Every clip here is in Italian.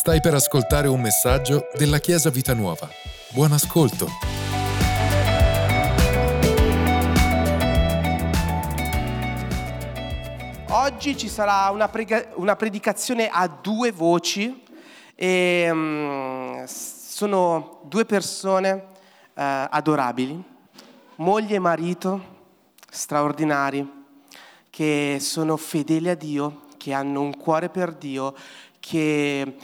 Stai per ascoltare un messaggio della Chiesa Vita Nuova. Buon ascolto. Oggi ci sarà una, prega- una predicazione a due voci e um, sono due persone uh, adorabili, moglie e marito straordinari, che sono fedeli a Dio, che hanno un cuore per Dio, che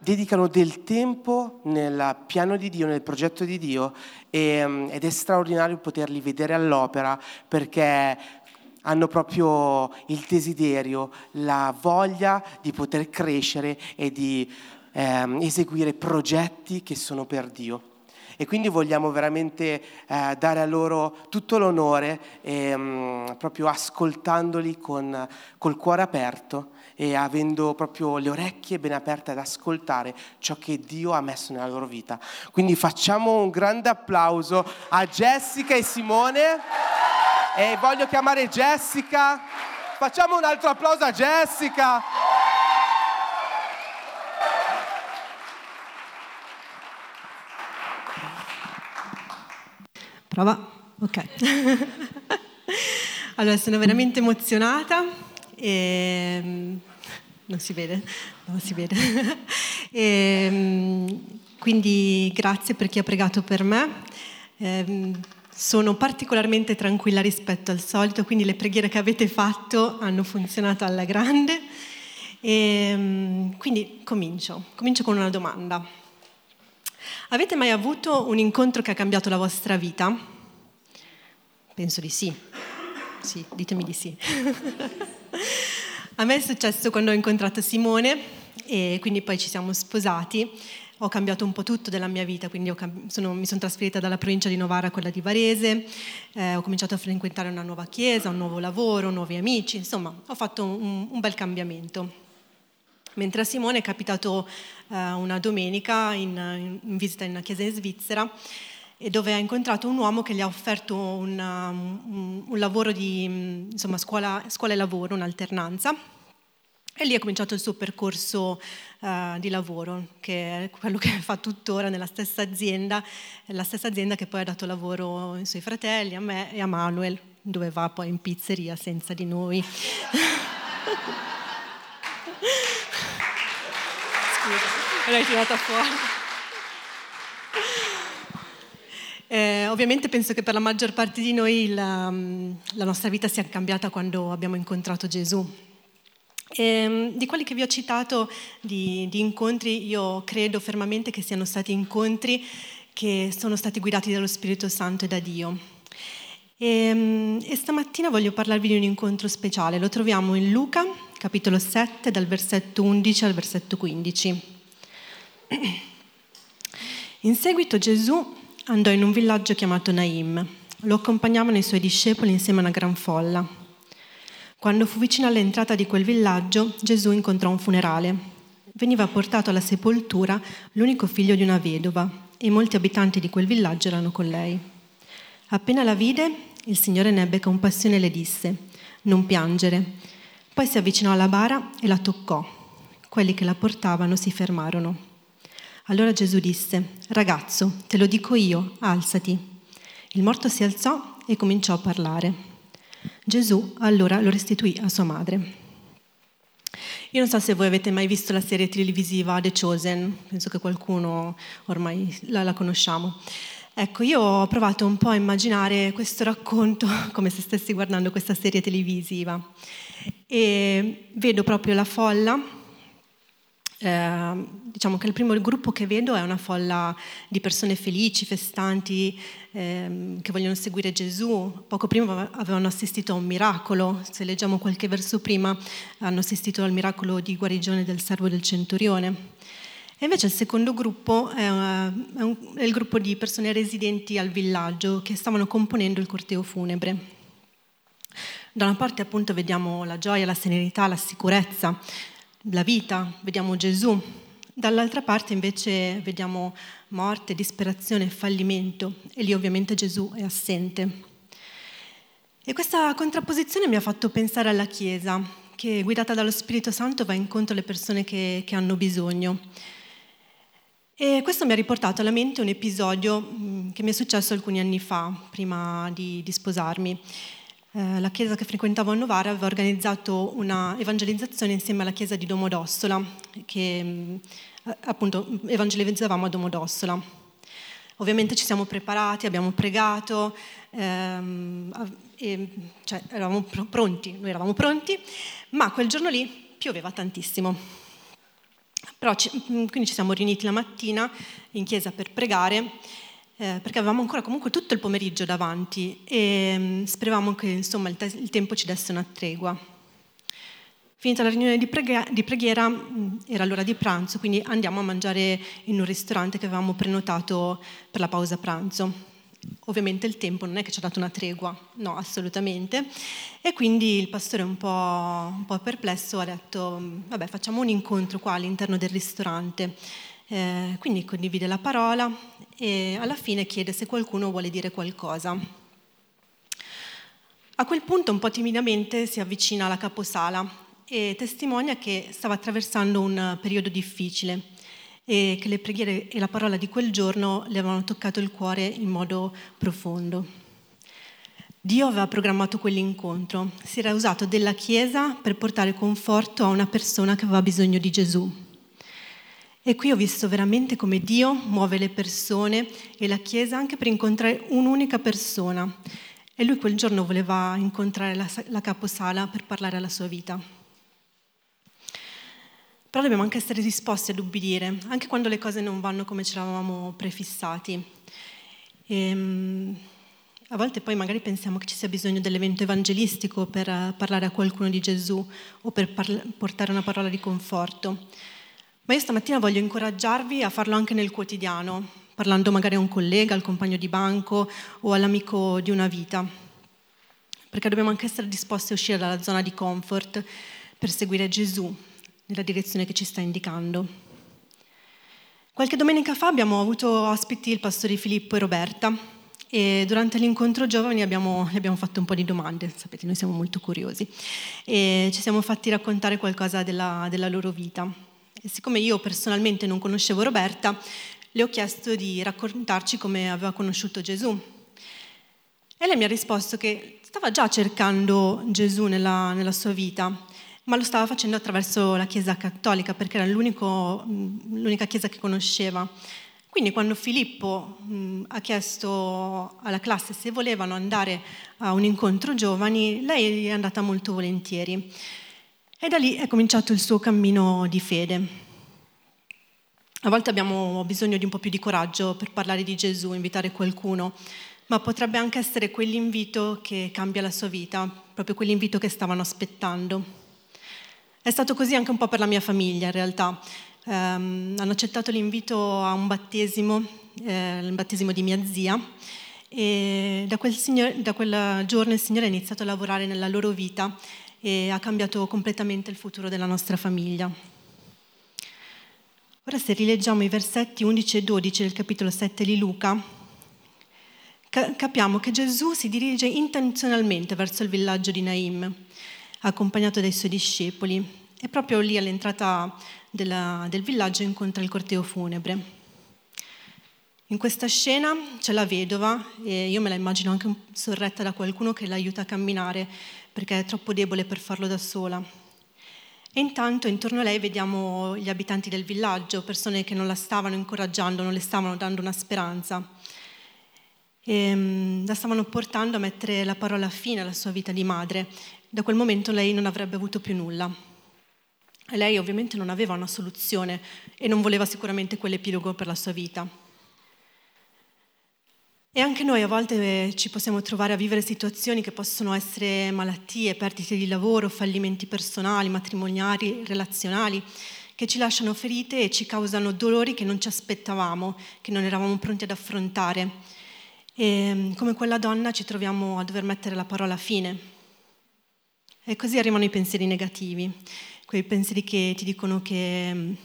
dedicano del tempo nel piano di Dio, nel progetto di Dio e, mm, ed è straordinario poterli vedere all'opera perché hanno proprio il desiderio, la voglia di poter crescere e di ehm, eseguire progetti che sono per Dio. E quindi vogliamo veramente eh, dare a loro tutto l'onore, e, mh, proprio ascoltandoli con, col cuore aperto e avendo proprio le orecchie ben aperte ad ascoltare ciò che Dio ha messo nella loro vita. Quindi facciamo un grande applauso a Jessica e Simone e voglio chiamare Jessica. Facciamo un altro applauso a Jessica. Prova? Ok. allora, sono veramente emozionata e... Non si vede? Non si vede. e, mm, quindi grazie per chi ha pregato per me. E, sono particolarmente tranquilla rispetto al solito, quindi le preghiere che avete fatto hanno funzionato alla grande. E, mm, quindi comincio. Comincio con una domanda. Avete mai avuto un incontro che ha cambiato la vostra vita? Penso di sì. Sì, ditemi di sì. A me è successo quando ho incontrato Simone e quindi poi ci siamo sposati. Ho cambiato un po' tutto della mia vita, quindi sono, mi sono trasferita dalla provincia di Novara a quella di Varese, eh, ho cominciato a frequentare una nuova chiesa, un nuovo lavoro, nuovi amici, insomma ho fatto un, un bel cambiamento. Mentre a Simone è capitato uh, una domenica in, in, visita in una chiesa in Svizzera e dove ha incontrato un uomo che gli ha offerto un, um, un lavoro di insomma, scuola, scuola e lavoro, un'alternanza. E lì ha cominciato il suo percorso uh, di lavoro, che è quello che fa tuttora nella stessa azienda, la stessa azienda che poi ha dato lavoro ai suoi fratelli, a me e a Manuel, dove va poi in pizzeria senza di noi. l'hai tirata fuori. Eh, ovviamente penso che per la maggior parte di noi la, la nostra vita sia cambiata quando abbiamo incontrato Gesù. E, ehm, di quelli che vi ho citato di, di, incontri, io credo fermamente che siano stati incontri che sono stati guidati dallo Spirito Santo e da Dio. E, ehm, e stamattina voglio parlarvi di un incontro speciale, lo troviamo in Luca, capitolo 7, dal versetto 11 al versetto 15. In seguito Gesù andò in un villaggio chiamato Naim. Lo accompagnavano i suoi discepoli insieme a una gran folla. Quando fu vicino all'entrata di quel villaggio, Gesù incontrò un funerale. Veniva portato alla sepoltura l'unico figlio di una vedova e molti abitanti di quel villaggio erano con lei. Appena la vide, il Signore ne ebbe compassione e le disse, non piangere. Poi si avvicinò alla bara e la toccò. Quelli che la portavano si fermarono. Allora Gesù disse, ragazzo, te lo dico io, alzati. Il morto si alzò e cominciò a parlare. Gesù allora lo restituì a sua madre. Io non so se voi avete mai visto la serie televisiva The Chosen, penso che qualcuno ormai la, la conosciamo. Ecco, io ho provato un po' a immaginare questo racconto come se stessi guardando questa serie televisiva e vedo proprio la folla eh, diciamo che il primo gruppo che vedo è una folla di persone felici, festanti, eh, che vogliono seguire Gesù. Poco prima avevano assistito a un miracolo, se leggiamo qualche verso prima, hanno assistito al miracolo di guarigione del servo del centurione. E invece il secondo gruppo è, è, un, è il gruppo di persone residenti al villaggio che stavano componendo il corteo funebre. Da una parte appunto vediamo la gioia, la serenità, la sicurezza, la vita, vediamo Gesù, dall'altra parte invece vediamo morte, disperazione, fallimento e lì ovviamente Gesù è assente. E questa contrapposizione mi ha fatto pensare alla Chiesa, che guidata dallo Spirito Santo va incontro alle persone che, che hanno bisogno. E questo mi ha riportato alla mente un episodio mm, che mi è successo alcuni anni fa, prima di, di sposarmi. Eh, la chiesa che frequentavo a Novara aveva organizzato una evangelizzazione insieme alla chiesa di Domodossola, che mm, appunto evangelizzavamo a Domodossola. Ovviamente ci siamo preparati, abbiamo pregato, ehm, e, cioè eravamo pronti, noi eravamo pronti, ma quel giorno lì pioveva tantissimo. Però mm, quindi ci siamo riuniti la mattina in chiesa per pregare, eh, perché avevamo ancora comunque tutto il pomeriggio davanti e mm, speravamo che insomma, il, te- il, tempo ci desse una tregua. Finita la riunione di, preghiera, di preghiera mm, era l'ora di pranzo, quindi andiamo a mangiare in un ristorante che avevamo prenotato per la pausa pranzo. Ovviamente il tempo non è che ci ha dato una tregua, no, assolutamente. E quindi il pastore un po', un po perplesso ha detto, vabbè, facciamo un incontro qua all'interno del ristorante. Eh, quindi condivide la parola e alla fine chiede se qualcuno vuole dire qualcosa. A quel punto un po' timidamente si avvicina alla caposala e testimonia che stava attraversando un periodo difficile e che le preghiere e la parola di quel giorno le avevano toccato il cuore in modo profondo. Dio aveva programmato quell'incontro, si era usato della Chiesa per portare conforto a una persona che aveva bisogno di Gesù. E qui ho visto veramente come Dio muove le persone e la Chiesa anche per incontrare un'unica persona. E lui quel giorno voleva incontrare la, la caposala per parlare alla sua vita. Però dobbiamo anche essere disposti ad ubbidire, anche quando le cose non vanno come ci eravamo prefissati. E, ehm, a volte poi magari pensiamo che ci sia bisogno dell'evento evangelistico per eh, parlare a qualcuno di Gesù o per parla- portare una parola di conforto. Ma io stamattina voglio incoraggiarvi a farlo anche nel quotidiano, parlando magari a un collega, al compagno di banco o all'amico di una vita. Perché dobbiamo anche essere disposti a uscire dalla zona di comfort per seguire Gesù, nella direzione che ci sta indicando. Qualche domenica fa abbiamo avuto ospiti il pastore Filippo e Roberta e durante l'incontro giovani abbiamo, abbiamo fatto un po' di domande, sapete noi siamo molto curiosi e ci siamo fatti raccontare qualcosa della, della loro vita. E siccome io personalmente non conoscevo Roberta, le ho chiesto di raccontarci come aveva conosciuto Gesù. E lei mi ha risposto che stava già cercando Gesù nella, nella sua vita ma lo stava facendo attraverso la Chiesa cattolica perché era l'unica Chiesa che conosceva. Quindi quando Filippo mh, ha chiesto alla classe se volevano andare a un incontro giovani, lei è andata molto volentieri. E da lì è cominciato il suo cammino di fede. A volte abbiamo bisogno di un po' più di coraggio per parlare di Gesù, invitare qualcuno, ma potrebbe anche essere quell'invito che cambia la sua vita, proprio quell'invito che stavano aspettando. È stato così anche un po' per la mia famiglia in realtà. Eh, hanno accettato l'invito a un battesimo, eh, il battesimo di mia zia, e da quel, signore, da quel giorno il Signore ha iniziato a lavorare nella loro vita e ha cambiato completamente il futuro della nostra famiglia. Ora se rileggiamo i versetti 11 e 12 del capitolo 7 di Luca, capiamo che Gesù si dirige intenzionalmente verso il villaggio di Naim accompagnato dai suoi discepoli e proprio lì all'entrata della, del villaggio incontra il corteo funebre. In questa scena c'è la vedova e io me la immagino anche sorretta da qualcuno che l'aiuta a camminare perché è troppo debole per farlo da sola. E intanto intorno a lei vediamo gli abitanti del villaggio, persone che non la stavano incoraggiando, non le stavano dando una speranza. E mm, la stavano portando a mettere la parola fine alla sua vita di madre da quel momento lei non avrebbe avuto più nulla. Lei ovviamente non aveva una soluzione e non voleva sicuramente quell'epilogo per la sua vita. E anche noi a volte ci possiamo trovare a vivere situazioni che possono essere malattie, perdite di lavoro, fallimenti personali, matrimoniali, relazionali, che ci lasciano ferite e ci causano dolori che non ci aspettavamo, che non eravamo pronti ad affrontare. E come quella donna ci troviamo a dover mettere la parola fine, e così arrivano i pensieri negativi, quei pensieri che ti dicono che,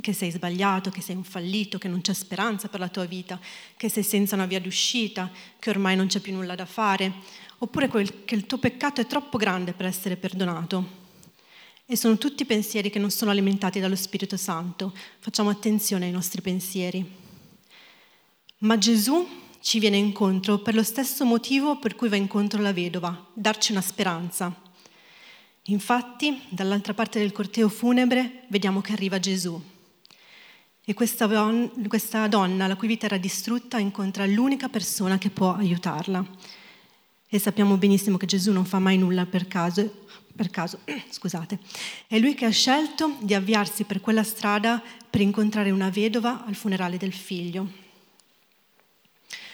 che sei sbagliato, che sei un fallito, che non c'è speranza per la tua vita, che sei senza una via d'uscita, che ormai non c'è più nulla da fare, oppure che il tuo peccato è troppo grande per essere perdonato. E sono tutti pensieri che non sono alimentati dallo Spirito Santo. Facciamo attenzione ai nostri pensieri. Ma Gesù ci viene incontro per lo stesso motivo per cui va incontro la vedova, darci una speranza. Infatti, dall'altra parte del corteo funebre vediamo che arriva Gesù. E questa, questa donna, la cui vita era distrutta, incontra l'unica persona che può aiutarla. E sappiamo benissimo che Gesù non fa mai nulla per caso, per caso scusate. È lui che ha scelto di avviarsi per quella strada per incontrare una vedova al funerale del figlio.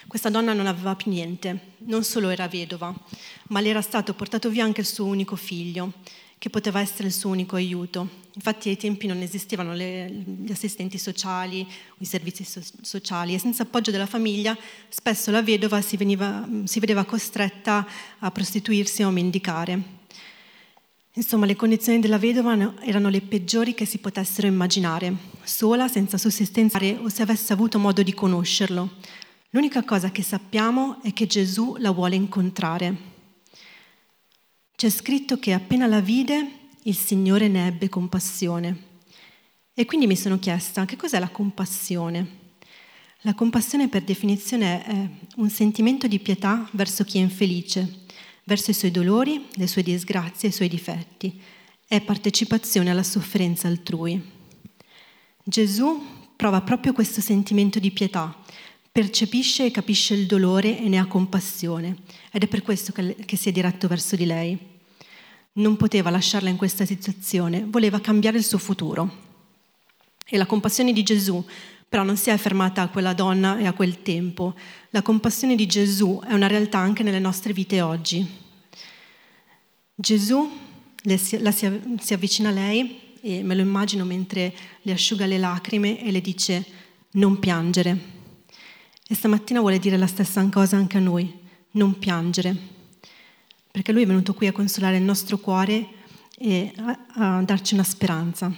Questa donna non aveva più niente, non solo era vedova, ma le era stato portato via anche il suo unico figlio, che poteva essere il suo unico aiuto. Infatti ai tempi non esistevano le, gli assistenti sociali, i servizi so- sociali e senza appoggio della famiglia spesso la vedova si, veniva, si vedeva costretta a prostituirsi o a mendicare. Insomma, le condizioni della vedova erano le peggiori che si potessero immaginare, sola, senza sussistenza o se avesse avuto modo di conoscerlo. L'unica cosa che sappiamo è che Gesù la vuole incontrare. C'è scritto che appena la vide, il Signore ne ebbe compassione. E quindi mi sono chiesta, che cos'è la compassione? La compassione per definizione è un sentimento di pietà verso chi è infelice, verso i suoi dolori, le sue disgrazie e i suoi difetti. È partecipazione alla sofferenza altrui. Gesù prova proprio questo sentimento di pietà percepisce e capisce il dolore e ne ha compassione ed è per questo che, che si è diretto verso di lei. Non poteva lasciarla in questa situazione, voleva cambiare il suo futuro. E la compassione di Gesù però non si è fermata a quella donna e a quel tempo. La compassione di Gesù è una realtà anche nelle nostre vite oggi. Gesù si, la si, si avvicina a lei e me lo immagino mentre le asciuga le lacrime e le dice non piangere. E stamattina vuole dire la stessa cosa anche a noi, non piangere, perché lui è venuto qui a consolare il nostro cuore e a, a darci una speranza.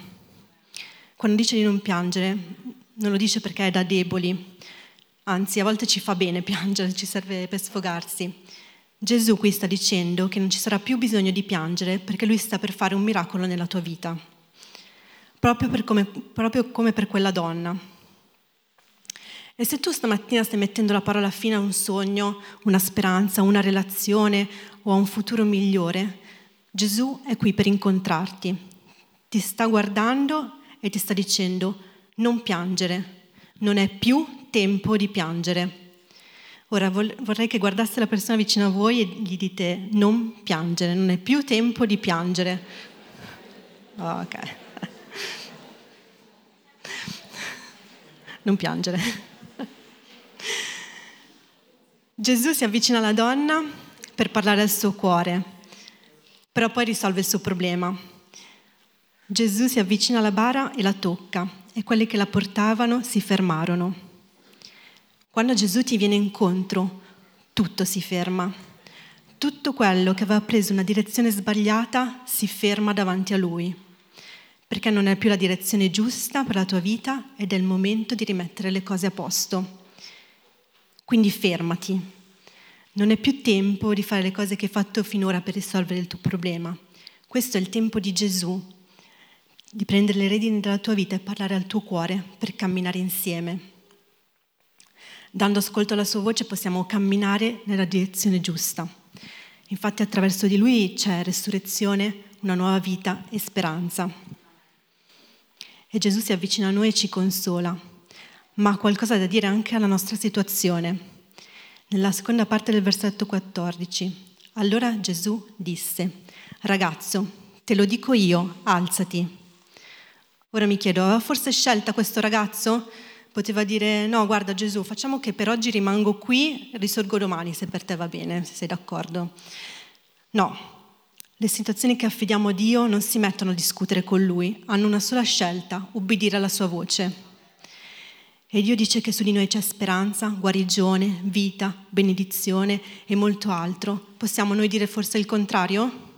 Quando dice di non piangere, non lo dice perché è da deboli, anzi a volte ci fa bene piangere, ci serve per sfogarsi. Gesù qui sta dicendo che non ci sarà più bisogno di piangere perché lui sta per fare un miracolo nella tua vita, proprio, come, proprio come per quella donna. E se tu stamattina stai mettendo la parola fine a un sogno, una speranza, una relazione o a un futuro migliore, Gesù è qui per incontrarti. Ti sta guardando e ti sta dicendo non piangere, non è più tempo di piangere. Ora vorrei che guardasse la persona vicino a voi e gli dite non piangere, non è più tempo di piangere. Ok. Non piangere. Gesù si avvicina alla donna per parlare al suo cuore, però poi risolve il suo problema. Gesù si avvicina alla bara e la tocca e quelli che la portavano si fermarono. Quando Gesù ti viene incontro, tutto si ferma. Tutto quello che aveva preso una direzione sbagliata si ferma davanti a lui, perché non è più la direzione giusta per la tua vita ed è il momento di rimettere le cose a posto. Quindi fermati. Non è più tempo di fare le cose che hai fatto finora per risolvere il tuo problema. Questo è il tempo di Gesù, di prendere le redini della tua vita e parlare al tuo cuore per camminare insieme. Dando ascolto alla sua voce possiamo camminare nella direzione giusta. Infatti attraverso di lui c'è resurrezione, una nuova vita e speranza. E Gesù si avvicina a noi e ci consola ma ha qualcosa da dire anche alla nostra situazione. Nella seconda parte del versetto 14, allora Gesù disse, ragazzo, te lo dico io, alzati. Ora mi chiedo, aveva forse scelta questo ragazzo? Poteva dire, no, guarda Gesù, facciamo che per oggi rimango qui, risorgo domani se per te va bene, se sei d'accordo. No, le situazioni che affidiamo a Dio non si mettono a discutere con Lui, hanno una sola scelta, ubbidire alla sua voce. E Dio dice che su di noi c'è speranza, guarigione, vita, benedizione e molto altro. Possiamo noi dire forse il contrario?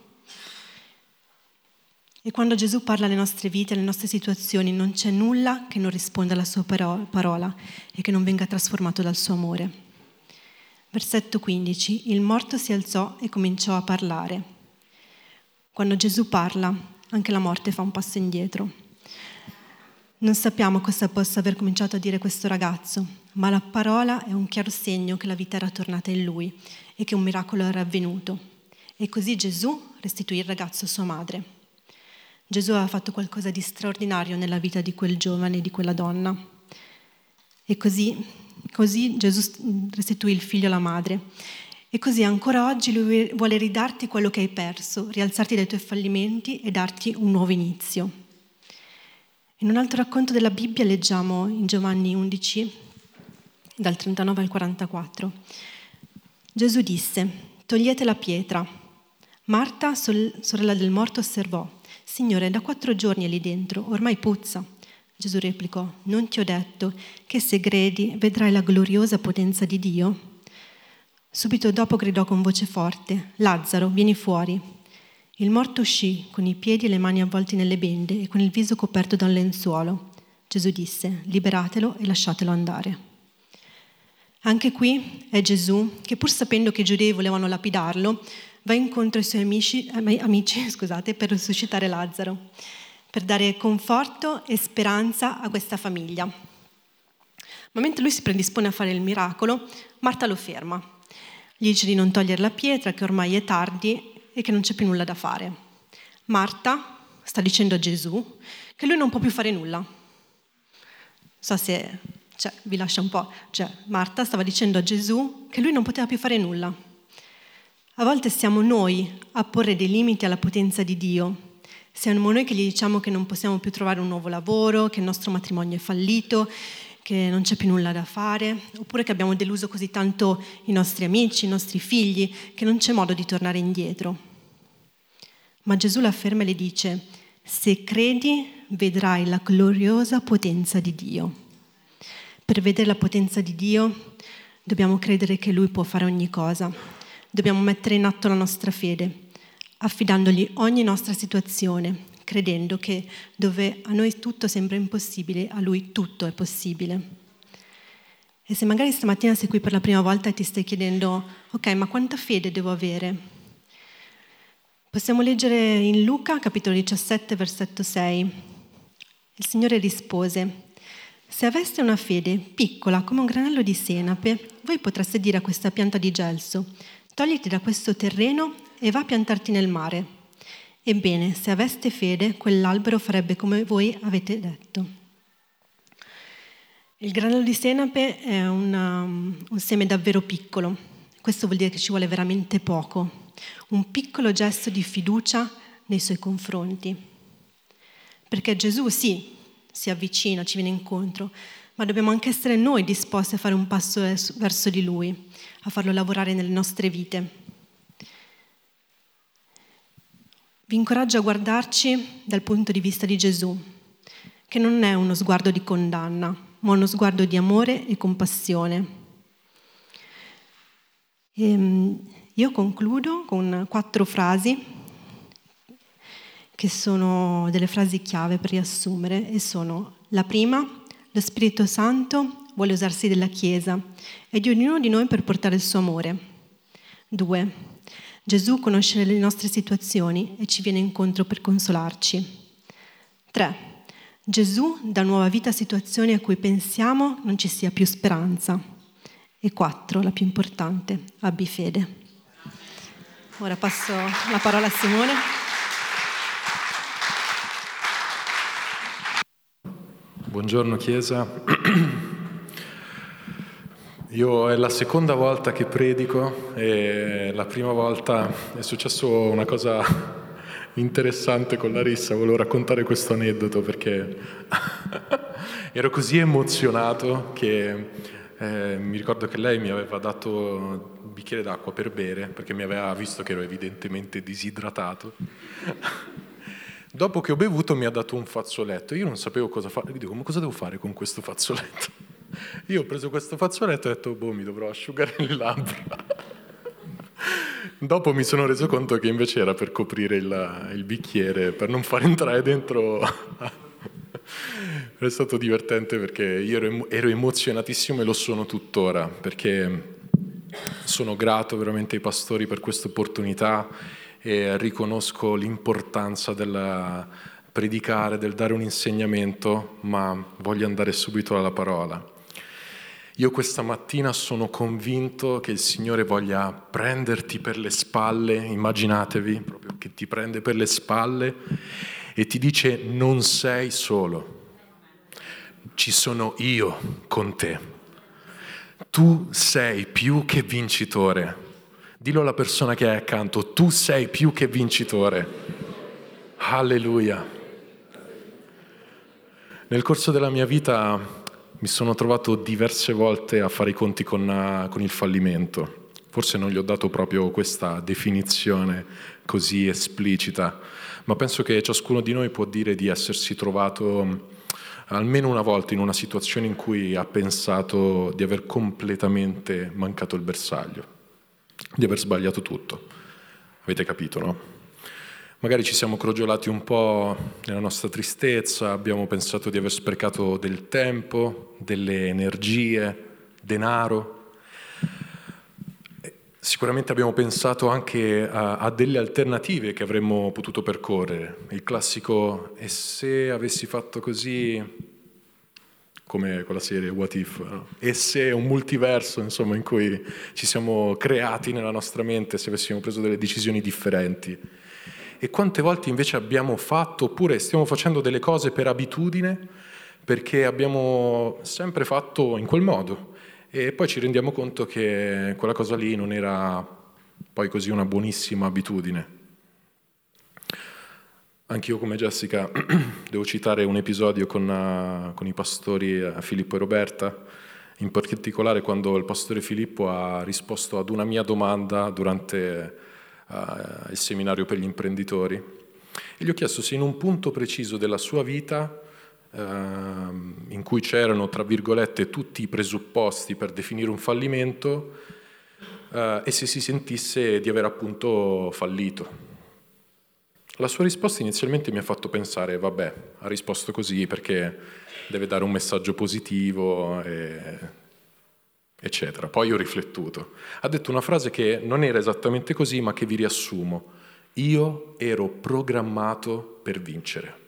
E quando Gesù parla alle nostre vite, alle nostre situazioni, non c'è nulla che non risponda alla sua parola e che non venga trasformato dal suo amore. Versetto 15. Il morto si alzò e cominciò a parlare. Quando Gesù parla, anche la morte fa un passo indietro. Non sappiamo cosa possa aver cominciato a dire questo ragazzo, ma la parola è un chiaro segno che la vita era tornata in lui e che un miracolo era avvenuto. E così Gesù restituì il ragazzo a sua madre. Gesù aveva fatto qualcosa di straordinario nella vita di quel giovane e di quella donna. E così, così Gesù restituì il figlio alla madre. E così ancora oggi lui vuole ridarti quello che hai perso, rialzarti dai tuoi fallimenti e darti un nuovo inizio. In un altro racconto della Bibbia leggiamo in Giovanni 11, dal 39 al 44. Gesù disse, togliete la pietra. Marta, sorella del morto, osservò, Signore, da quattro giorni è lì dentro, ormai puzza. Gesù replicò, non ti ho detto che se credi vedrai la gloriosa potenza di Dio? Subito dopo gridò con voce forte, Lazzaro, vieni fuori. Il morto uscì con i piedi e le mani avvolti nelle bende e con il viso coperto da un lenzuolo. Gesù disse, liberatelo e lasciatelo andare. Anche qui è Gesù che pur sapendo che i giudei volevano lapidarlo, va incontro ai suoi amici, amici scusate, per risuscitare Lazzaro, per dare conforto e speranza a questa famiglia. Ma mentre lui si predispone a fare il miracolo, Marta lo ferma. Gli dice di non togliere la pietra, che ormai è tardi e che non c'è più nulla da fare. Marta sta dicendo a Gesù che lui non può più fare nulla. So se cioè, vi lascia un po'. Cioè, Marta stava dicendo a Gesù che lui non poteva più fare nulla. A volte siamo noi a porre dei limiti alla potenza di Dio. Siamo noi che gli diciamo che non possiamo più trovare un nuovo lavoro, che il nostro matrimonio è fallito, che non c'è più nulla da fare, oppure che abbiamo deluso così tanto i nostri amici, i nostri figli, che non c'è modo di tornare indietro. Ma Gesù la ferma e le dice, se credi vedrai la gloriosa potenza di Dio. Per vedere la potenza di Dio dobbiamo credere che Lui può fare ogni cosa, dobbiamo mettere in atto la nostra fede, affidandogli ogni nostra situazione, credendo che dove a noi tutto sembra impossibile, a lui tutto è possibile. E se magari stamattina sei qui per la prima volta e ti stai chiedendo, ok, ma quanta fede devo avere? Possiamo leggere in Luca, capitolo 17, versetto 6. Il Signore rispose, se aveste una fede piccola come un granello di senape, voi potreste dire a questa pianta di gelso, Togliti da questo terreno e va a piantarti nel mare. Ebbene, se aveste fede, quell'albero farebbe come voi avete detto. Il granello di senape è una, un seme davvero piccolo. Questo vuol dire che ci vuole veramente poco. Un piccolo gesto di fiducia nei suoi confronti. Perché Gesù sì, si avvicina, ci viene incontro, ma dobbiamo anche essere noi disposti a fare un passo verso di Lui, a farlo lavorare nelle nostre vite. Vi incoraggio a guardarci dal punto di vista di Gesù, che non è uno sguardo di condanna, ma uno sguardo di amore e compassione. E ehm, io concludo con quattro frasi che sono delle frasi chiave per riassumere e sono la prima, lo Spirito Santo vuole usarsi della Chiesa e di ognuno di noi per portare il suo amore. Due, Gesù conosce le nostre situazioni e ci viene incontro per consolarci. Tre, Gesù dà nuova vita a situazioni a cui pensiamo non ci sia più speranza. E quattro, la più importante, abbi fede. Ora passo la parola a Simone. Buongiorno Chiesa. Io è la seconda volta che predico e la prima volta è successo una cosa interessante con Larissa, volevo raccontare questo aneddoto perché ero così emozionato che eh, mi ricordo che lei mi aveva dato un bicchiere d'acqua per bere perché mi aveva visto che ero evidentemente disidratato. Dopo che ho bevuto mi ha dato un fazzoletto, io non sapevo cosa fare, dico ma cosa devo fare con questo fazzoletto? Io ho preso questo fazzoletto e ho detto boh mi dovrò asciugare le labbra. Dopo mi sono reso conto che invece era per coprire il, il bicchiere, per non far entrare dentro... è stato divertente perché io ero, ero emozionatissimo e lo sono tuttora, perché sono grato veramente ai pastori per questa opportunità e riconosco l'importanza del predicare, del dare un insegnamento, ma voglio andare subito alla parola. Io questa mattina sono convinto che il Signore voglia prenderti per le spalle, immaginatevi proprio che ti prende per le spalle e ti dice non sei solo, ci sono io con te. Tu sei più che vincitore. Dillo alla persona che hai accanto, tu sei più che vincitore. Alleluia. Nel corso della mia vita mi sono trovato diverse volte a fare i conti con, uh, con il fallimento. Forse non gli ho dato proprio questa definizione così esplicita, ma penso che ciascuno di noi può dire di essersi trovato um, almeno una volta in una situazione in cui ha pensato di aver completamente mancato il bersaglio, di aver sbagliato tutto. Avete capito, no? Magari ci siamo crogiolati un po' nella nostra tristezza, abbiamo pensato di aver sprecato del tempo, delle energie, denaro. Sicuramente abbiamo pensato anche a, a, delle alternative che avremmo potuto percorrere. Il classico, e se avessi fatto così, come con la serie What If, no? e se un multiverso insomma, in cui ci siamo creati nella nostra mente, se avessimo preso delle decisioni differenti e quante volte invece abbiamo fatto oppure stiamo facendo delle cose per abitudine perché abbiamo sempre fatto in quel modo e poi ci rendiamo conto che quella cosa lì non era poi così una buonissima abitudine. Anch'io come Jessica devo citare un episodio con, uh, con i pastori uh, Filippo e Roberta, in particolare quando il pastore Filippo ha risposto ad una mia domanda durante al eh, seminario per gli imprenditori e gli ho chiesto se in un punto preciso della sua vita ehm, in cui c'erano, tra virgolette, tutti i presupposti per definire un fallimento eh, e se si sentisse di aver appunto fallito. La sua risposta inizialmente mi ha fatto pensare, vabbè, ha risposto così perché deve dare un messaggio positivo e eccetera. Poi ho riflettuto. Ha detto una frase che non era esattamente così, ma che vi riassumo. Io ero programmato per vincere.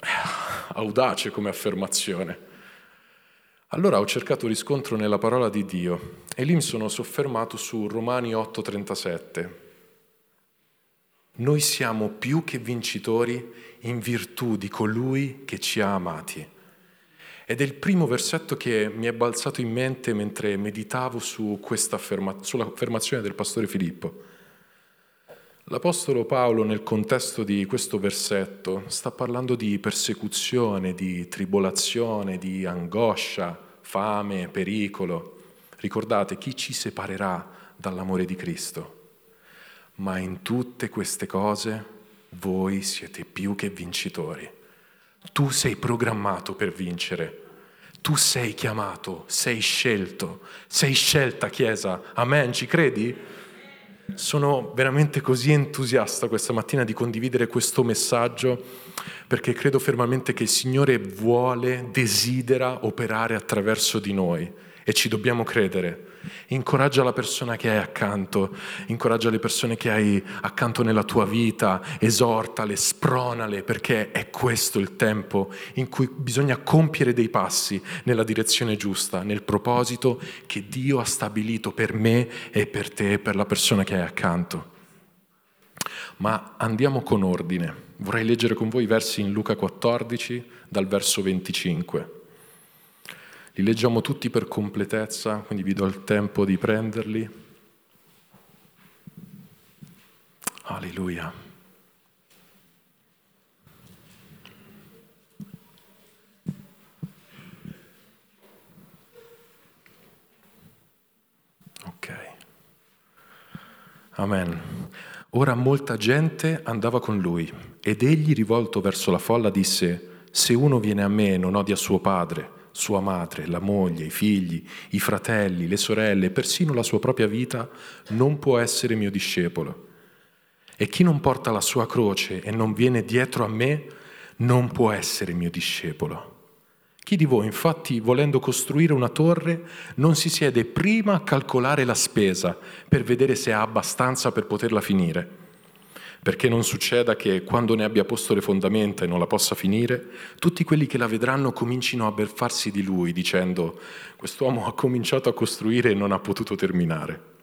Audace come affermazione. Allora ho cercato riscontro nella parola di Dio e lì mi sono soffermato su Romani 8:37. Noi siamo più che vincitori in virtù di colui che ci ha amati. Ed è il primo versetto che mi è balzato in mente mentre meditavo su afferma- sull'affermazione del pastore Filippo. L'Apostolo Paolo nel contesto di questo versetto sta parlando di persecuzione, di tribolazione, di angoscia, fame, pericolo. Ricordate chi ci separerà dall'amore di Cristo. Ma in tutte queste cose voi siete più che vincitori. Tu sei programmato per vincere. Tu sei chiamato, sei scelto, sei scelta Chiesa. Amen, ci credi? Sono veramente così entusiasta questa mattina di condividere questo messaggio perché credo fermamente che il Signore vuole, desidera operare attraverso di noi e ci dobbiamo credere. Incoraggia la persona che hai accanto, incoraggia le persone che hai accanto nella tua vita, esortale, spronale, perché è questo il tempo in cui bisogna compiere dei passi nella direzione giusta, nel proposito che Dio ha stabilito per me e per te e per la persona che hai accanto. Ma andiamo con ordine. Vorrei leggere con voi i versi in Luca 14 dal verso 25. Li leggiamo tutti per completezza, quindi vi do il tempo di prenderli. Alleluia. Ok. Amen. Ora molta gente andava con lui ed egli, rivolto verso la folla, disse, se uno viene a me non odia suo padre, sua madre, la moglie, i figli, i fratelli, le sorelle, persino la sua propria vita, non può essere mio discepolo. E chi non porta la sua croce e non viene dietro a me, non può essere mio discepolo. Chi di voi, infatti, volendo costruire una torre, non si siede prima a calcolare la spesa per vedere se ha abbastanza per poterla finire? Perché non succeda che quando ne abbia posto le fondamenta e non la possa finire, tutti quelli che la vedranno comincino a berfarsi di lui, dicendo quest'uomo ha cominciato a costruire e non ha potuto terminare.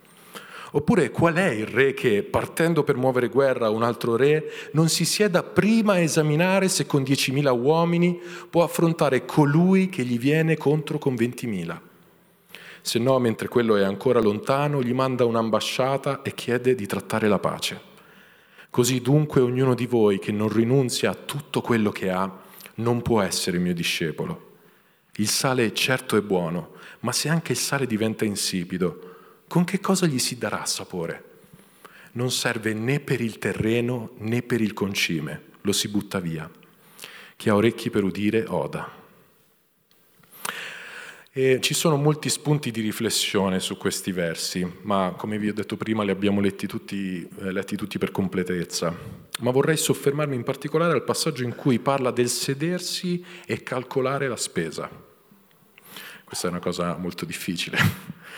Oppure qual è il re che, partendo per muovere guerra a un altro re, non si sieda prima a esaminare se con 10.000 uomini può affrontare colui che gli viene contro con 20.000? Se no, mentre quello è ancora lontano, gli manda un'ambasciata e chiede di trattare la pace. Così dunque ognuno di voi che non rinunzia a tutto quello che ha non può essere mio discepolo. Il sale certo è buono, ma se anche il sale diventa insipido, con che cosa gli si darà sapore? Non serve né per il terreno né per il concime, lo si butta via. Chi ha orecchi per udire, oda. E ci sono molti spunti di riflessione su questi versi, ma come vi ho detto prima li abbiamo letti tutti, eh, letti tutti per completezza. Ma vorrei soffermarmi in particolare al passaggio in cui parla del sedersi e calcolare la spesa. Questa è una cosa molto difficile.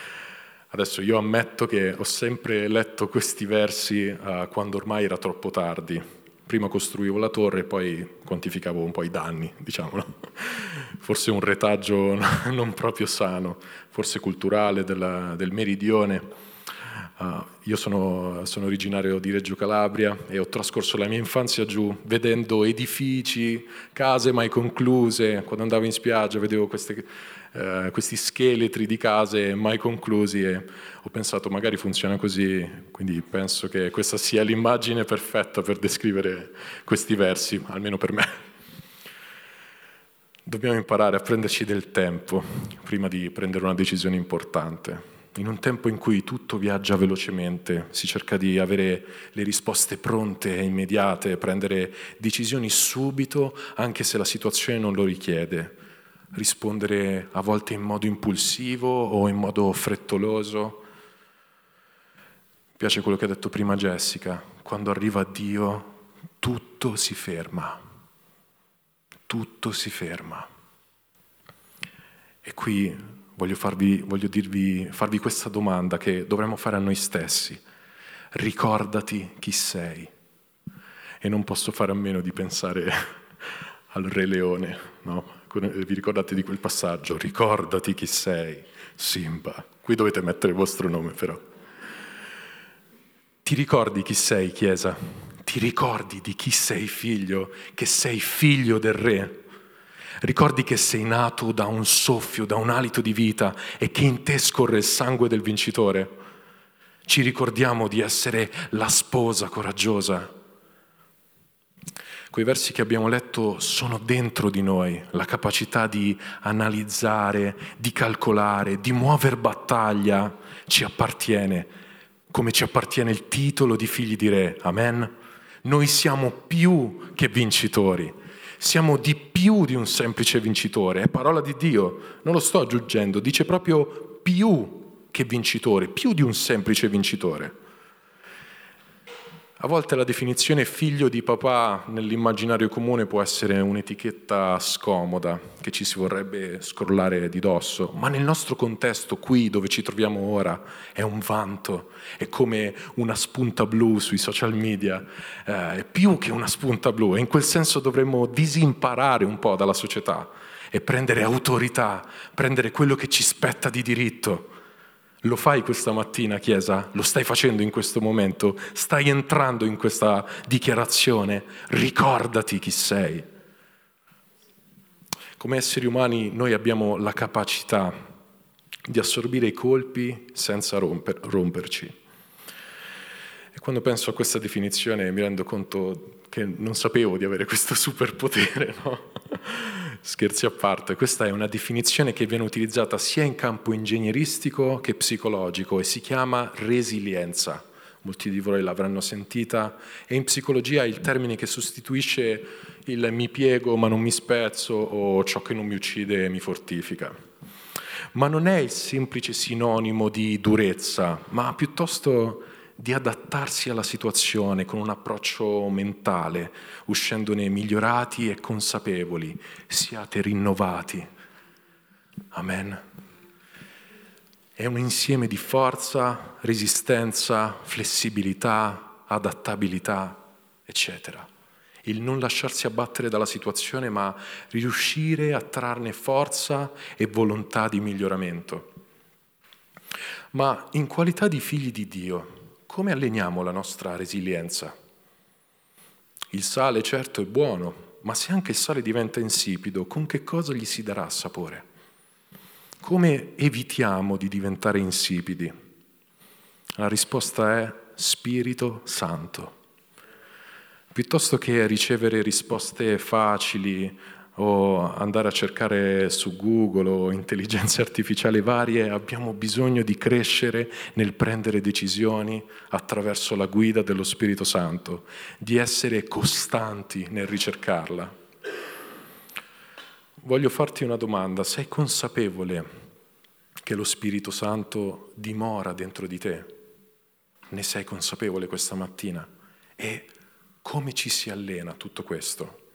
Adesso io ammetto che ho sempre letto questi versi uh, quando ormai era troppo tardi, prima costruivo la torre e poi quantificavo un po' i danni, diciamolo. Forse un retaggio non proprio sano, forse culturale della, del meridione. Uh, io sono, sono, originario di Reggio Calabria e ho trascorso la mia infanzia giù vedendo edifici, case mai concluse. Quando andavo in spiaggia vedevo queste eh, questi scheletri di case mai conclusi e ho pensato magari funziona così, quindi penso che questa sia l'immagine perfetta per descrivere questi versi, almeno per me. Dobbiamo imparare a prenderci del tempo prima di prendere una decisione importante. In un tempo in cui tutto viaggia velocemente, si cerca di avere le risposte pronte e immediate, prendere decisioni subito, anche se la situazione non lo richiede rispondere a volte in modo impulsivo o in modo frettoloso. Mi piace quello che ha detto prima Jessica, quando arriva Dio tutto si ferma, tutto si ferma. E qui voglio, farvi, voglio dirvi, farvi questa domanda che dovremmo fare a noi stessi. Ricordati chi sei. E non posso fare a meno di pensare al Re Leone, no? Vi ricordate di quel passaggio? Ricordati chi sei, Simba. Qui dovete mettere il vostro nome però. Ti ricordi chi sei, Chiesa? Ti ricordi di chi sei figlio, che sei figlio del Re? Ricordi che sei nato da un soffio, da un alito di vita e che in te scorre il sangue del vincitore? Ci ricordiamo di essere la sposa coraggiosa Quei versi che abbiamo letto sono dentro di noi, la capacità di analizzare, di calcolare, di muovere battaglia ci appartiene, come ci appartiene il titolo di figli di re. Amen? Noi siamo più che vincitori, siamo di più di un semplice vincitore, è parola di Dio, non lo sto aggiungendo, dice proprio più che vincitore, più di un semplice vincitore. A volte la definizione figlio di papà nell'immaginario comune può essere un'etichetta scomoda che ci si vorrebbe scrollare di dosso, ma nel nostro contesto, qui dove ci troviamo ora, è un vanto, è come una spunta blu sui social media, eh, è più che una spunta blu e in quel senso dovremmo disimparare un po' dalla società e prendere autorità, prendere quello che ci spetta di diritto lo fai questa mattina, Chiesa? Lo stai facendo in questo momento? Stai entrando in questa dichiarazione? Ricordati chi sei. Come esseri umani noi abbiamo la capacità di assorbire i colpi senza romper, romperci. E quando penso a questa definizione mi rendo conto che non sapevo di avere questo superpotere, no? Scherzi a parte, questa è una definizione che viene utilizzata sia in campo ingegneristico che psicologico e si chiama resilienza, molti di voi l'avranno sentita, e in psicologia è il termine che sostituisce il mi piego ma non mi spezzo o ciò che non mi uccide mi fortifica. Ma non è il semplice sinonimo di durezza, ma piuttosto di adattarsi alla situazione con un approccio mentale, uscendone migliorati e consapevoli, siate rinnovati. Amen. È un insieme di forza, resistenza, flessibilità, adattabilità, eccetera. Il non lasciarsi abbattere dalla situazione, ma riuscire a trarne forza e volontà di miglioramento. Ma in qualità di figli di Dio, come alleniamo la nostra resilienza? Il sale certo è buono, ma se anche il sale diventa insipido, con che cosa gli si darà sapore? Come evitiamo di diventare insipidi? La risposta è Spirito Santo. Piuttosto che ricevere risposte facili o andare a cercare su Google o intelligenze artificiali varie, abbiamo bisogno di crescere nel prendere decisioni attraverso la guida dello Spirito Santo, di essere costanti nel ricercarla voglio farti una domanda. Sei consapevole che lo Spirito Santo dimora dentro di te? Ne sei consapevole questa mattina? E come ci si allena tutto questo?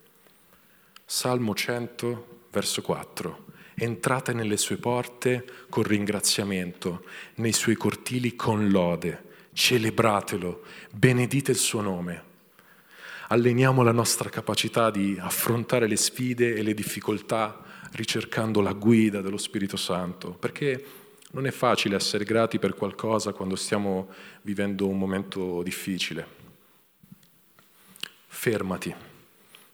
Salmo 100, verso 4. Entrate nelle sue porte con ringraziamento, nei suoi cortili con lode, celebratelo, benedite il suo nome alleniamo la nostra capacità di affrontare le sfide e le difficoltà ricercando la guida dello Spirito Santo, perché non è facile essere grati per qualcosa quando stiamo vivendo un momento difficile. Fermati,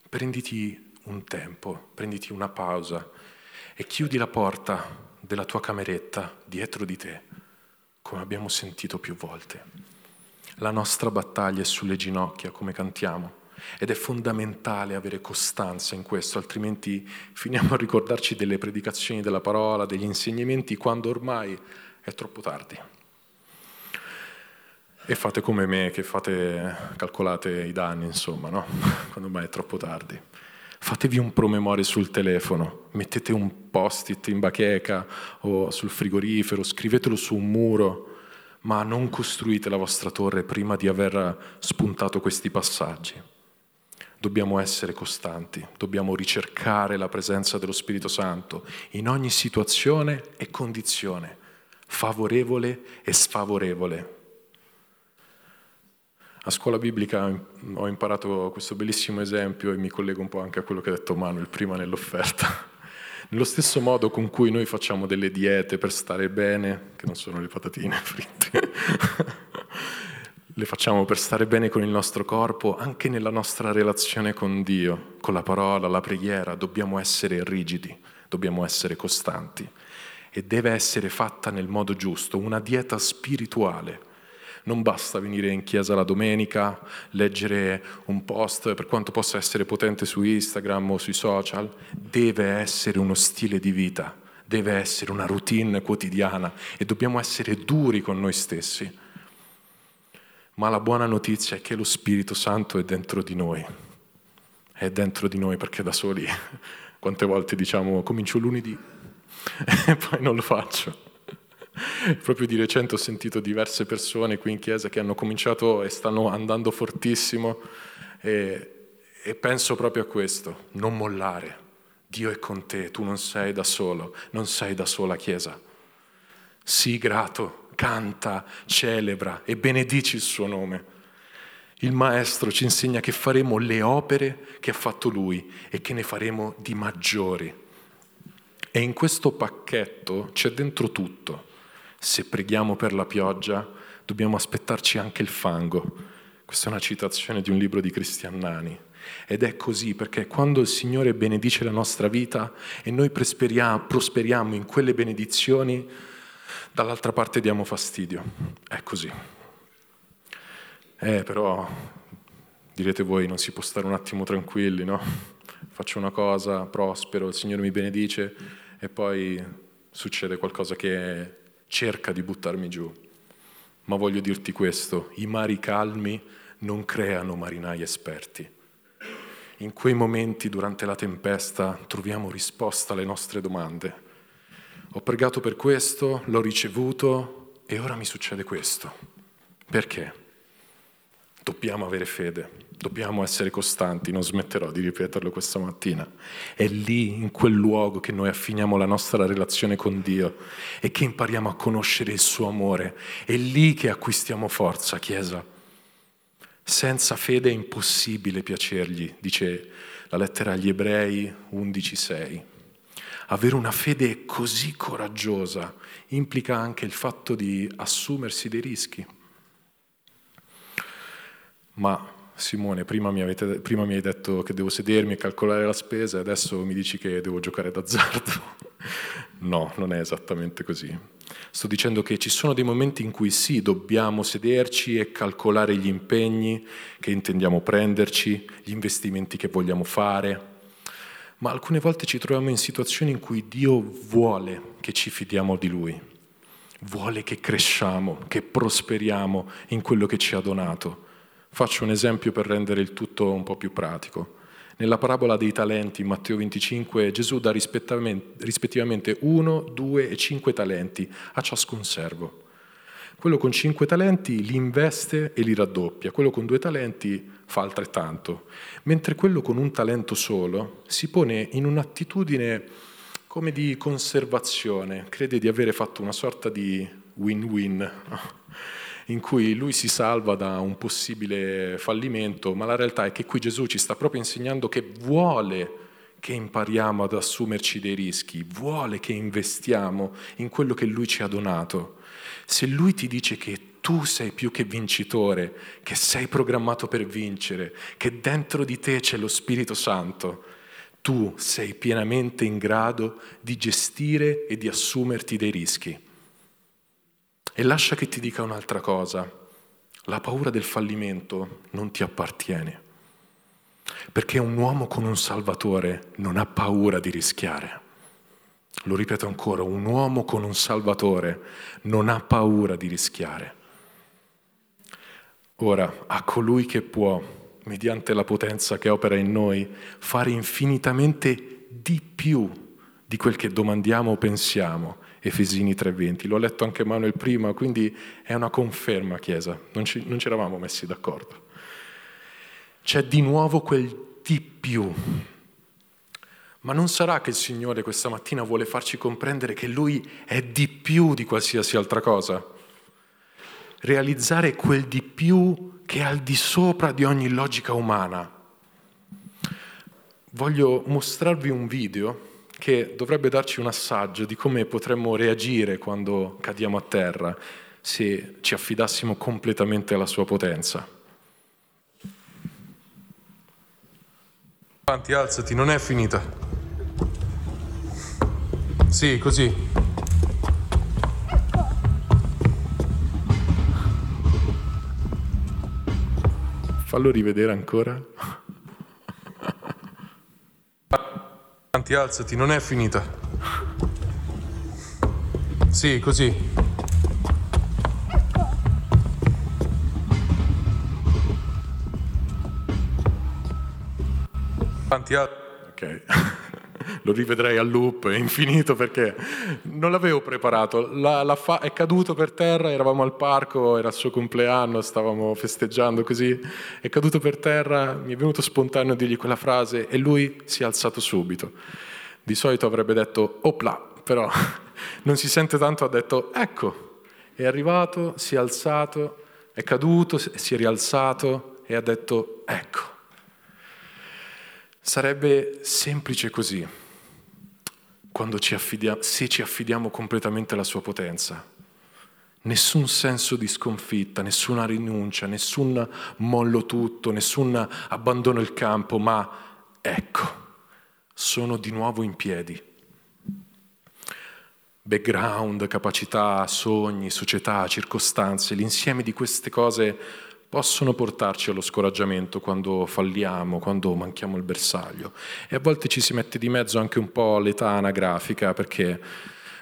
prenditi un tempo, prenditi una pausa e chiudi la porta della tua cameretta dietro di te, come abbiamo sentito più volte. La nostra battaglia è sulle ginocchia, come cantiamo. Ed è fondamentale avere costanza in questo, altrimenti finiamo a ricordarci delle predicazioni della parola, degli insegnamenti, quando ormai è troppo tardi. E fate come me, che fate, calcolate i danni, insomma, no? Quando ormai è troppo tardi. Fatevi un promemoria sul telefono, mettete un post-it in bacheca o sul frigorifero, scrivetelo su un muro, ma non costruite la vostra torre prima di aver spuntato questi passaggi dobbiamo essere costanti, dobbiamo ricercare la presenza dello Spirito Santo in ogni situazione e condizione, favorevole e sfavorevole. A scuola biblica ho imparato questo bellissimo esempio e mi collego un po' anche a quello che ha detto Manuel prima nell'offerta. Nello stesso modo con cui noi facciamo delle diete per stare bene, che non sono le patatine fritte, le facciamo per stare bene con il nostro corpo, anche nella nostra relazione con Dio, con la parola, la preghiera, dobbiamo essere rigidi, dobbiamo essere costanti e deve essere fatta nel modo giusto, una dieta spirituale. Non basta venire in chiesa la domenica, leggere un post, per quanto possa essere potente su Instagram o sui social, deve essere uno stile di vita, deve essere una routine quotidiana e dobbiamo essere duri con noi stessi ma la buona notizia è che lo Spirito Santo è dentro di noi. È dentro di noi perché da soli, quante volte diciamo comincio lunedì e poi non lo faccio. Proprio di recente ho sentito diverse persone qui in chiesa che hanno cominciato e stanno andando fortissimo e, e penso proprio a questo, non mollare. Dio è con te, tu non sei da solo, non sei da sola chiesa. Sii grato canta, celebra e benedici il suo nome. Il Maestro ci insegna che faremo le opere che ha fatto Lui e che ne faremo di maggiori. E in questo pacchetto c'è dentro tutto. Se preghiamo per la pioggia, dobbiamo aspettarci anche il fango. Questa è una citazione di un libro di Cristian Nani. Ed è così perché quando il Signore benedice la nostra vita e noi prosperiamo in quelle benedizioni, dall'altra parte diamo fastidio. È così. Eh, però, direte voi, non si può stare un attimo tranquilli, no? Faccio una cosa, prospero, il Signore mi benedice e poi succede qualcosa che cerca di buttarmi giù. ma voglio dirti questo, i mari calmi non creano marinai esperti. In quei momenti durante la tempesta troviamo risposta alle nostre domande. Ho pregato per questo, l'ho ricevuto e ora mi succede questo. Perché? Dobbiamo avere fede, dobbiamo essere costanti, non smetterò di ripeterlo questa mattina. È lì, in quel luogo, che noi affiniamo la nostra relazione con Dio e che impariamo a conoscere il suo amore. È lì che acquistiamo forza, Chiesa. Senza fede è impossibile piacergli, dice la lettera agli ebrei 11.6. Avere una fede così coraggiosa implica anche il fatto di assumersi dei rischi ma Simone, prima mi, avete, prima mi, hai detto che devo sedermi e calcolare la spesa e adesso mi dici che devo giocare d'azzardo. no, non è esattamente così. Sto dicendo che ci sono dei momenti in cui sì, dobbiamo sederci e calcolare gli impegni che intendiamo prenderci, gli investimenti che vogliamo fare, ma alcune volte ci troviamo in situazioni in cui Dio vuole che ci fidiamo di Lui, vuole che cresciamo, che prosperiamo in quello che ci ha donato Faccio un esempio per rendere il tutto un po' più pratico. Nella parabola dei talenti, in Matteo 25, Gesù dà rispettivamente uno, due e cinque talenti a ciascun servo. Quello con cinque talenti li investe e li raddoppia, quello con due talenti fa altrettanto, mentre quello con un talento solo si pone in un'attitudine come di conservazione, crede di avere fatto una sorta di win-win in cui lui si salva da un possibile fallimento, ma la realtà è che qui Gesù ci sta proprio insegnando che vuole che impariamo ad assumerci dei rischi, vuole che investiamo in quello che lui ci ha donato. Se lui ti dice che tu sei più che vincitore, che sei programmato per vincere, che dentro di te c'è lo Spirito Santo, tu sei pienamente in grado di gestire e di assumerti dei rischi. E lascia che ti dica un'altra cosa, la paura del fallimento non ti appartiene, perché un uomo con un Salvatore non ha paura di rischiare. Lo ripeto ancora, un uomo con un Salvatore non ha paura di rischiare. Ora, a colui che può, mediante la potenza che opera in noi, fare infinitamente di più di quel che domandiamo o pensiamo, Efesini 3:20. L'ho letto anche Manuel prima, quindi è una conferma, Chiesa, non ci, non ci eravamo messi d'accordo. C'è di nuovo quel di più. Ma non sarà che il Signore questa mattina vuole farci comprendere che Lui è di più di qualsiasi altra cosa? Realizzare quel di più che è al di sopra di ogni logica umana. Voglio mostrarvi un video che dovrebbe darci un assaggio di come potremmo reagire quando cadiamo a terra se ci affidassimo completamente alla sua potenza. Avanti, alzati, non è finita. Sì, così. Fallo rivedere ancora. Avanti, alzati, non è finita. Sì, così. Avanti, alzati. Ok. Lo rivedrei a loop, infinito perché non l'avevo preparato. La, la fa- è caduto per terra, eravamo al parco, era il suo compleanno, stavamo festeggiando così. È caduto per terra, mi è venuto spontaneo dirgli quella frase e lui si è alzato subito. Di solito avrebbe detto opla, però non si sente tanto, ha detto ecco, è arrivato, si è alzato, è caduto, si è rialzato e ha detto ecco. Sarebbe semplice così, quando ci affidiamo, se ci affidiamo completamente alla sua potenza. Nessun senso di sconfitta, nessuna rinuncia, nessun mollo tutto, nessun abbandono il campo, ma ecco, sono di nuovo in piedi. Background, capacità, sogni, società, circostanze, l'insieme di queste cose possono portarci allo scoraggiamento quando falliamo, quando manchiamo il bersaglio. E a volte ci si mette di mezzo anche un po' l'età anagrafica perché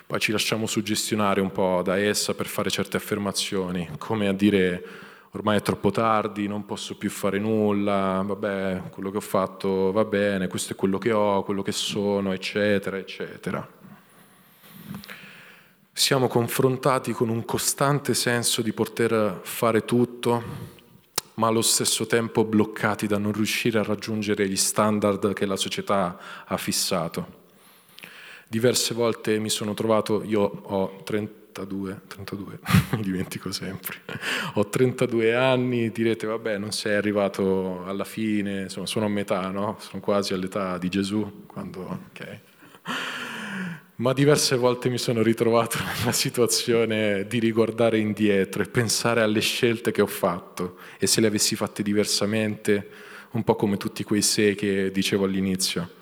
Poi ci lasciamo suggestionare un po' da essa per fare certe affermazioni, come a dire ormai è troppo tardi, non posso più fare nulla, vabbè, quello che ho fatto va bene, questo è quello che ho, quello che sono, eccetera, eccetera. Siamo confrontati con un costante senso di poter fare tutto, ma allo stesso tempo bloccati da non riuscire a raggiungere gli standard che la società ha fissato. Diverse volte mi sono trovato, io ho 32, 32, mi dimentico sempre, ho 32 anni, direte vabbè non sei arrivato alla fine, insomma sono a metà, no? Sono quasi all'età di Gesù, quando, ok. Ma diverse volte mi sono ritrovato nella situazione di riguardare indietro e pensare alle scelte che ho fatto e se le avessi fatte diversamente, un po' come tutti quei sé che dicevo all'inizio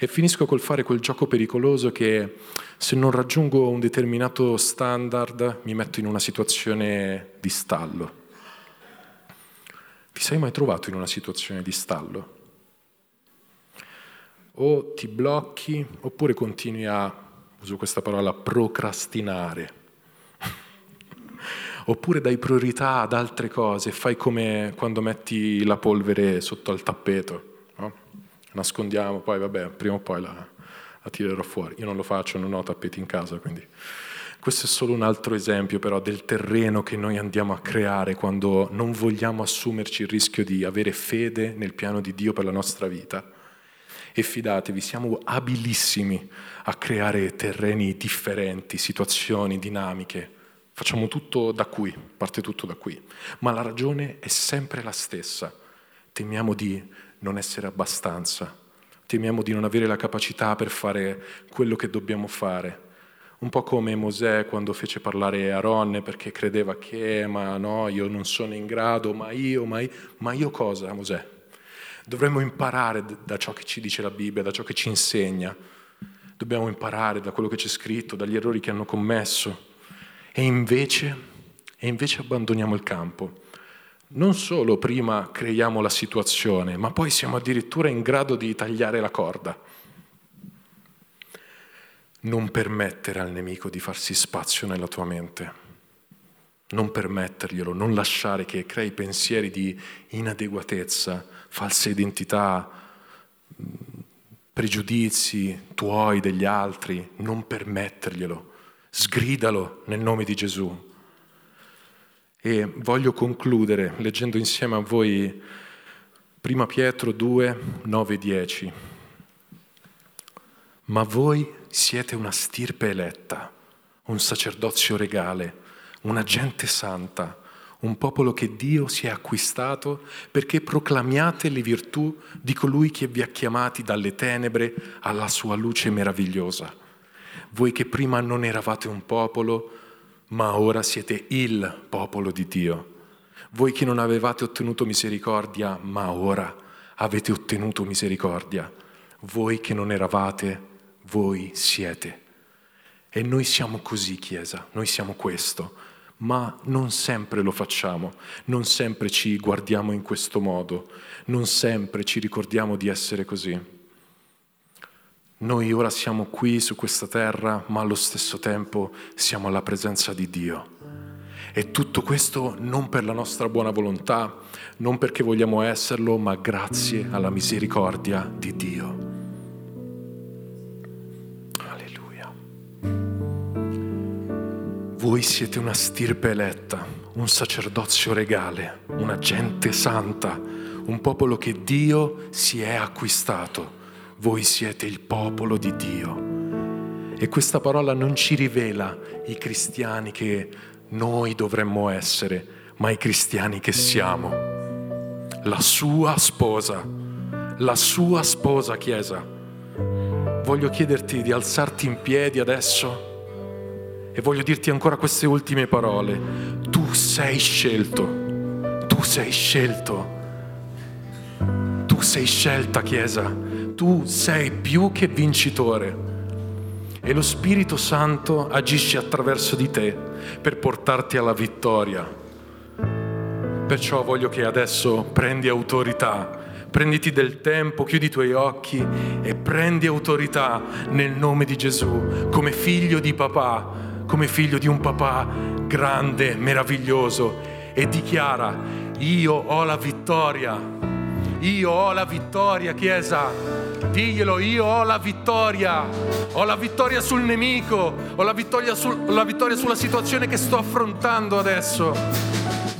e finisco col fare quel gioco pericoloso che se non raggiungo un determinato standard mi metto in una situazione di stallo. Ti sei mai trovato in una situazione di stallo? O ti blocchi oppure continui a, uso questa parola, procrastinare. oppure dai priorità ad altre cose, fai come quando metti la polvere sotto al tappeto nascondiamo, poi vabbè, prima o poi la, la tirerò fuori. Io non lo faccio, non ho tappeti in casa, quindi questo è solo un altro esempio però del terreno che noi andiamo a creare quando non vogliamo assumerci il rischio di avere fede nel piano di Dio per la nostra vita. E fidatevi, siamo abilissimi a creare terreni differenti, situazioni, dinamiche. Facciamo tutto da qui, parte tutto da qui. Ma la ragione è sempre la stessa. Temiamo di non essere abbastanza, temiamo di non avere la capacità per fare quello che dobbiamo fare. Un po' come Mosè quando fece parlare Aaron perché credeva che, ma no, io non sono in grado, ma io, ma io, ma io cosa, Mosè? Dovremmo imparare da ciò che ci dice la Bibbia, da ciò che ci insegna. Dobbiamo imparare da quello che c'è scritto, dagli errori che hanno commesso. E invece, e invece abbandoniamo il campo non solo prima creiamo la situazione, ma poi siamo addirittura in grado di tagliare la corda. Non permettere al nemico di farsi spazio nella tua mente. Non permetterglielo, non lasciare che crei pensieri di inadeguatezza, false identità, pregiudizi tuoi, degli altri. Non permetterglielo. Sgridalo nel nome di Gesù. E voglio concludere leggendo insieme a voi 1 Pietro 2, 9 10. Ma voi siete una stirpe eletta, un sacerdozio regale, una gente santa, un popolo che Dio si è acquistato perché proclamiate le virtù di colui che vi ha chiamati dalle tenebre alla sua luce meravigliosa. Voi che prima non eravate un popolo, ma ora siete il popolo di Dio. Voi che non avevate ottenuto misericordia, ma ora avete ottenuto misericordia. Voi che non eravate, voi siete. E noi siamo così, Chiesa, noi siamo questo, ma non sempre lo facciamo, non sempre ci guardiamo in questo modo, non sempre ci ricordiamo di essere così. Noi ora siamo qui su questa terra, ma allo stesso tempo siamo alla presenza di Dio. E tutto questo non per la nostra buona volontà, non perché vogliamo esserlo, ma grazie alla misericordia di Dio. Voi siete una stirpe eletta, un sacerdozio regale, una gente santa, un popolo che Dio si è acquistato voi siete il popolo di Dio. E questa parola non ci rivela i cristiani che noi dovremmo essere, ma i cristiani che siamo. La sua sposa, la sua sposa Chiesa. Voglio chiederti di alzarti in piedi adesso e voglio dirti ancora queste ultime parole. Tu sei scelto, tu sei scelto, tu sei scelta Chiesa. Tu sei più che vincitore. E lo Spirito Santo agisce attraverso di te per portarti alla vittoria. Perciò voglio che adesso prendi autorità, Prenditi del tempo, chiudi i tuoi occhi e prendi autorità nel nome di Gesù, come figlio di papà, come figlio di un papà grande, meraviglioso, e dichiara, io ho la vittoria, io ho la vittoria, Chiesa, diglielo, io ho la vittoria, ho la vittoria sul nemico, ho la vittoria, sul, ho la vittoria sulla situazione che sto affrontando adesso.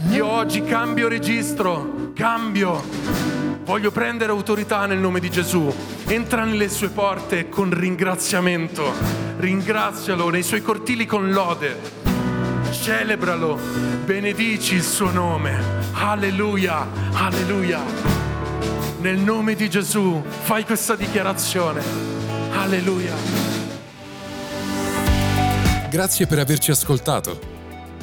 Io oggi cambio registro, cambio. Voglio prendere autorità nel nome di Gesù. Entra nelle sue porte con ringraziamento. Ringrazialo nei suoi cortili con lode. Celebralo. Benedici il suo nome. Alleluia. Alleluia. Nel nome di Gesù fai questa dichiarazione. Alleluia. Grazie per averci ascoltato.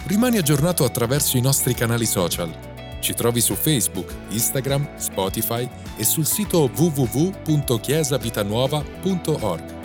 Rimani aggiornato attraverso i nostri canali social ci trovi su Facebook, Instagram, Spotify e sul sito www.chiesavitanuova.org.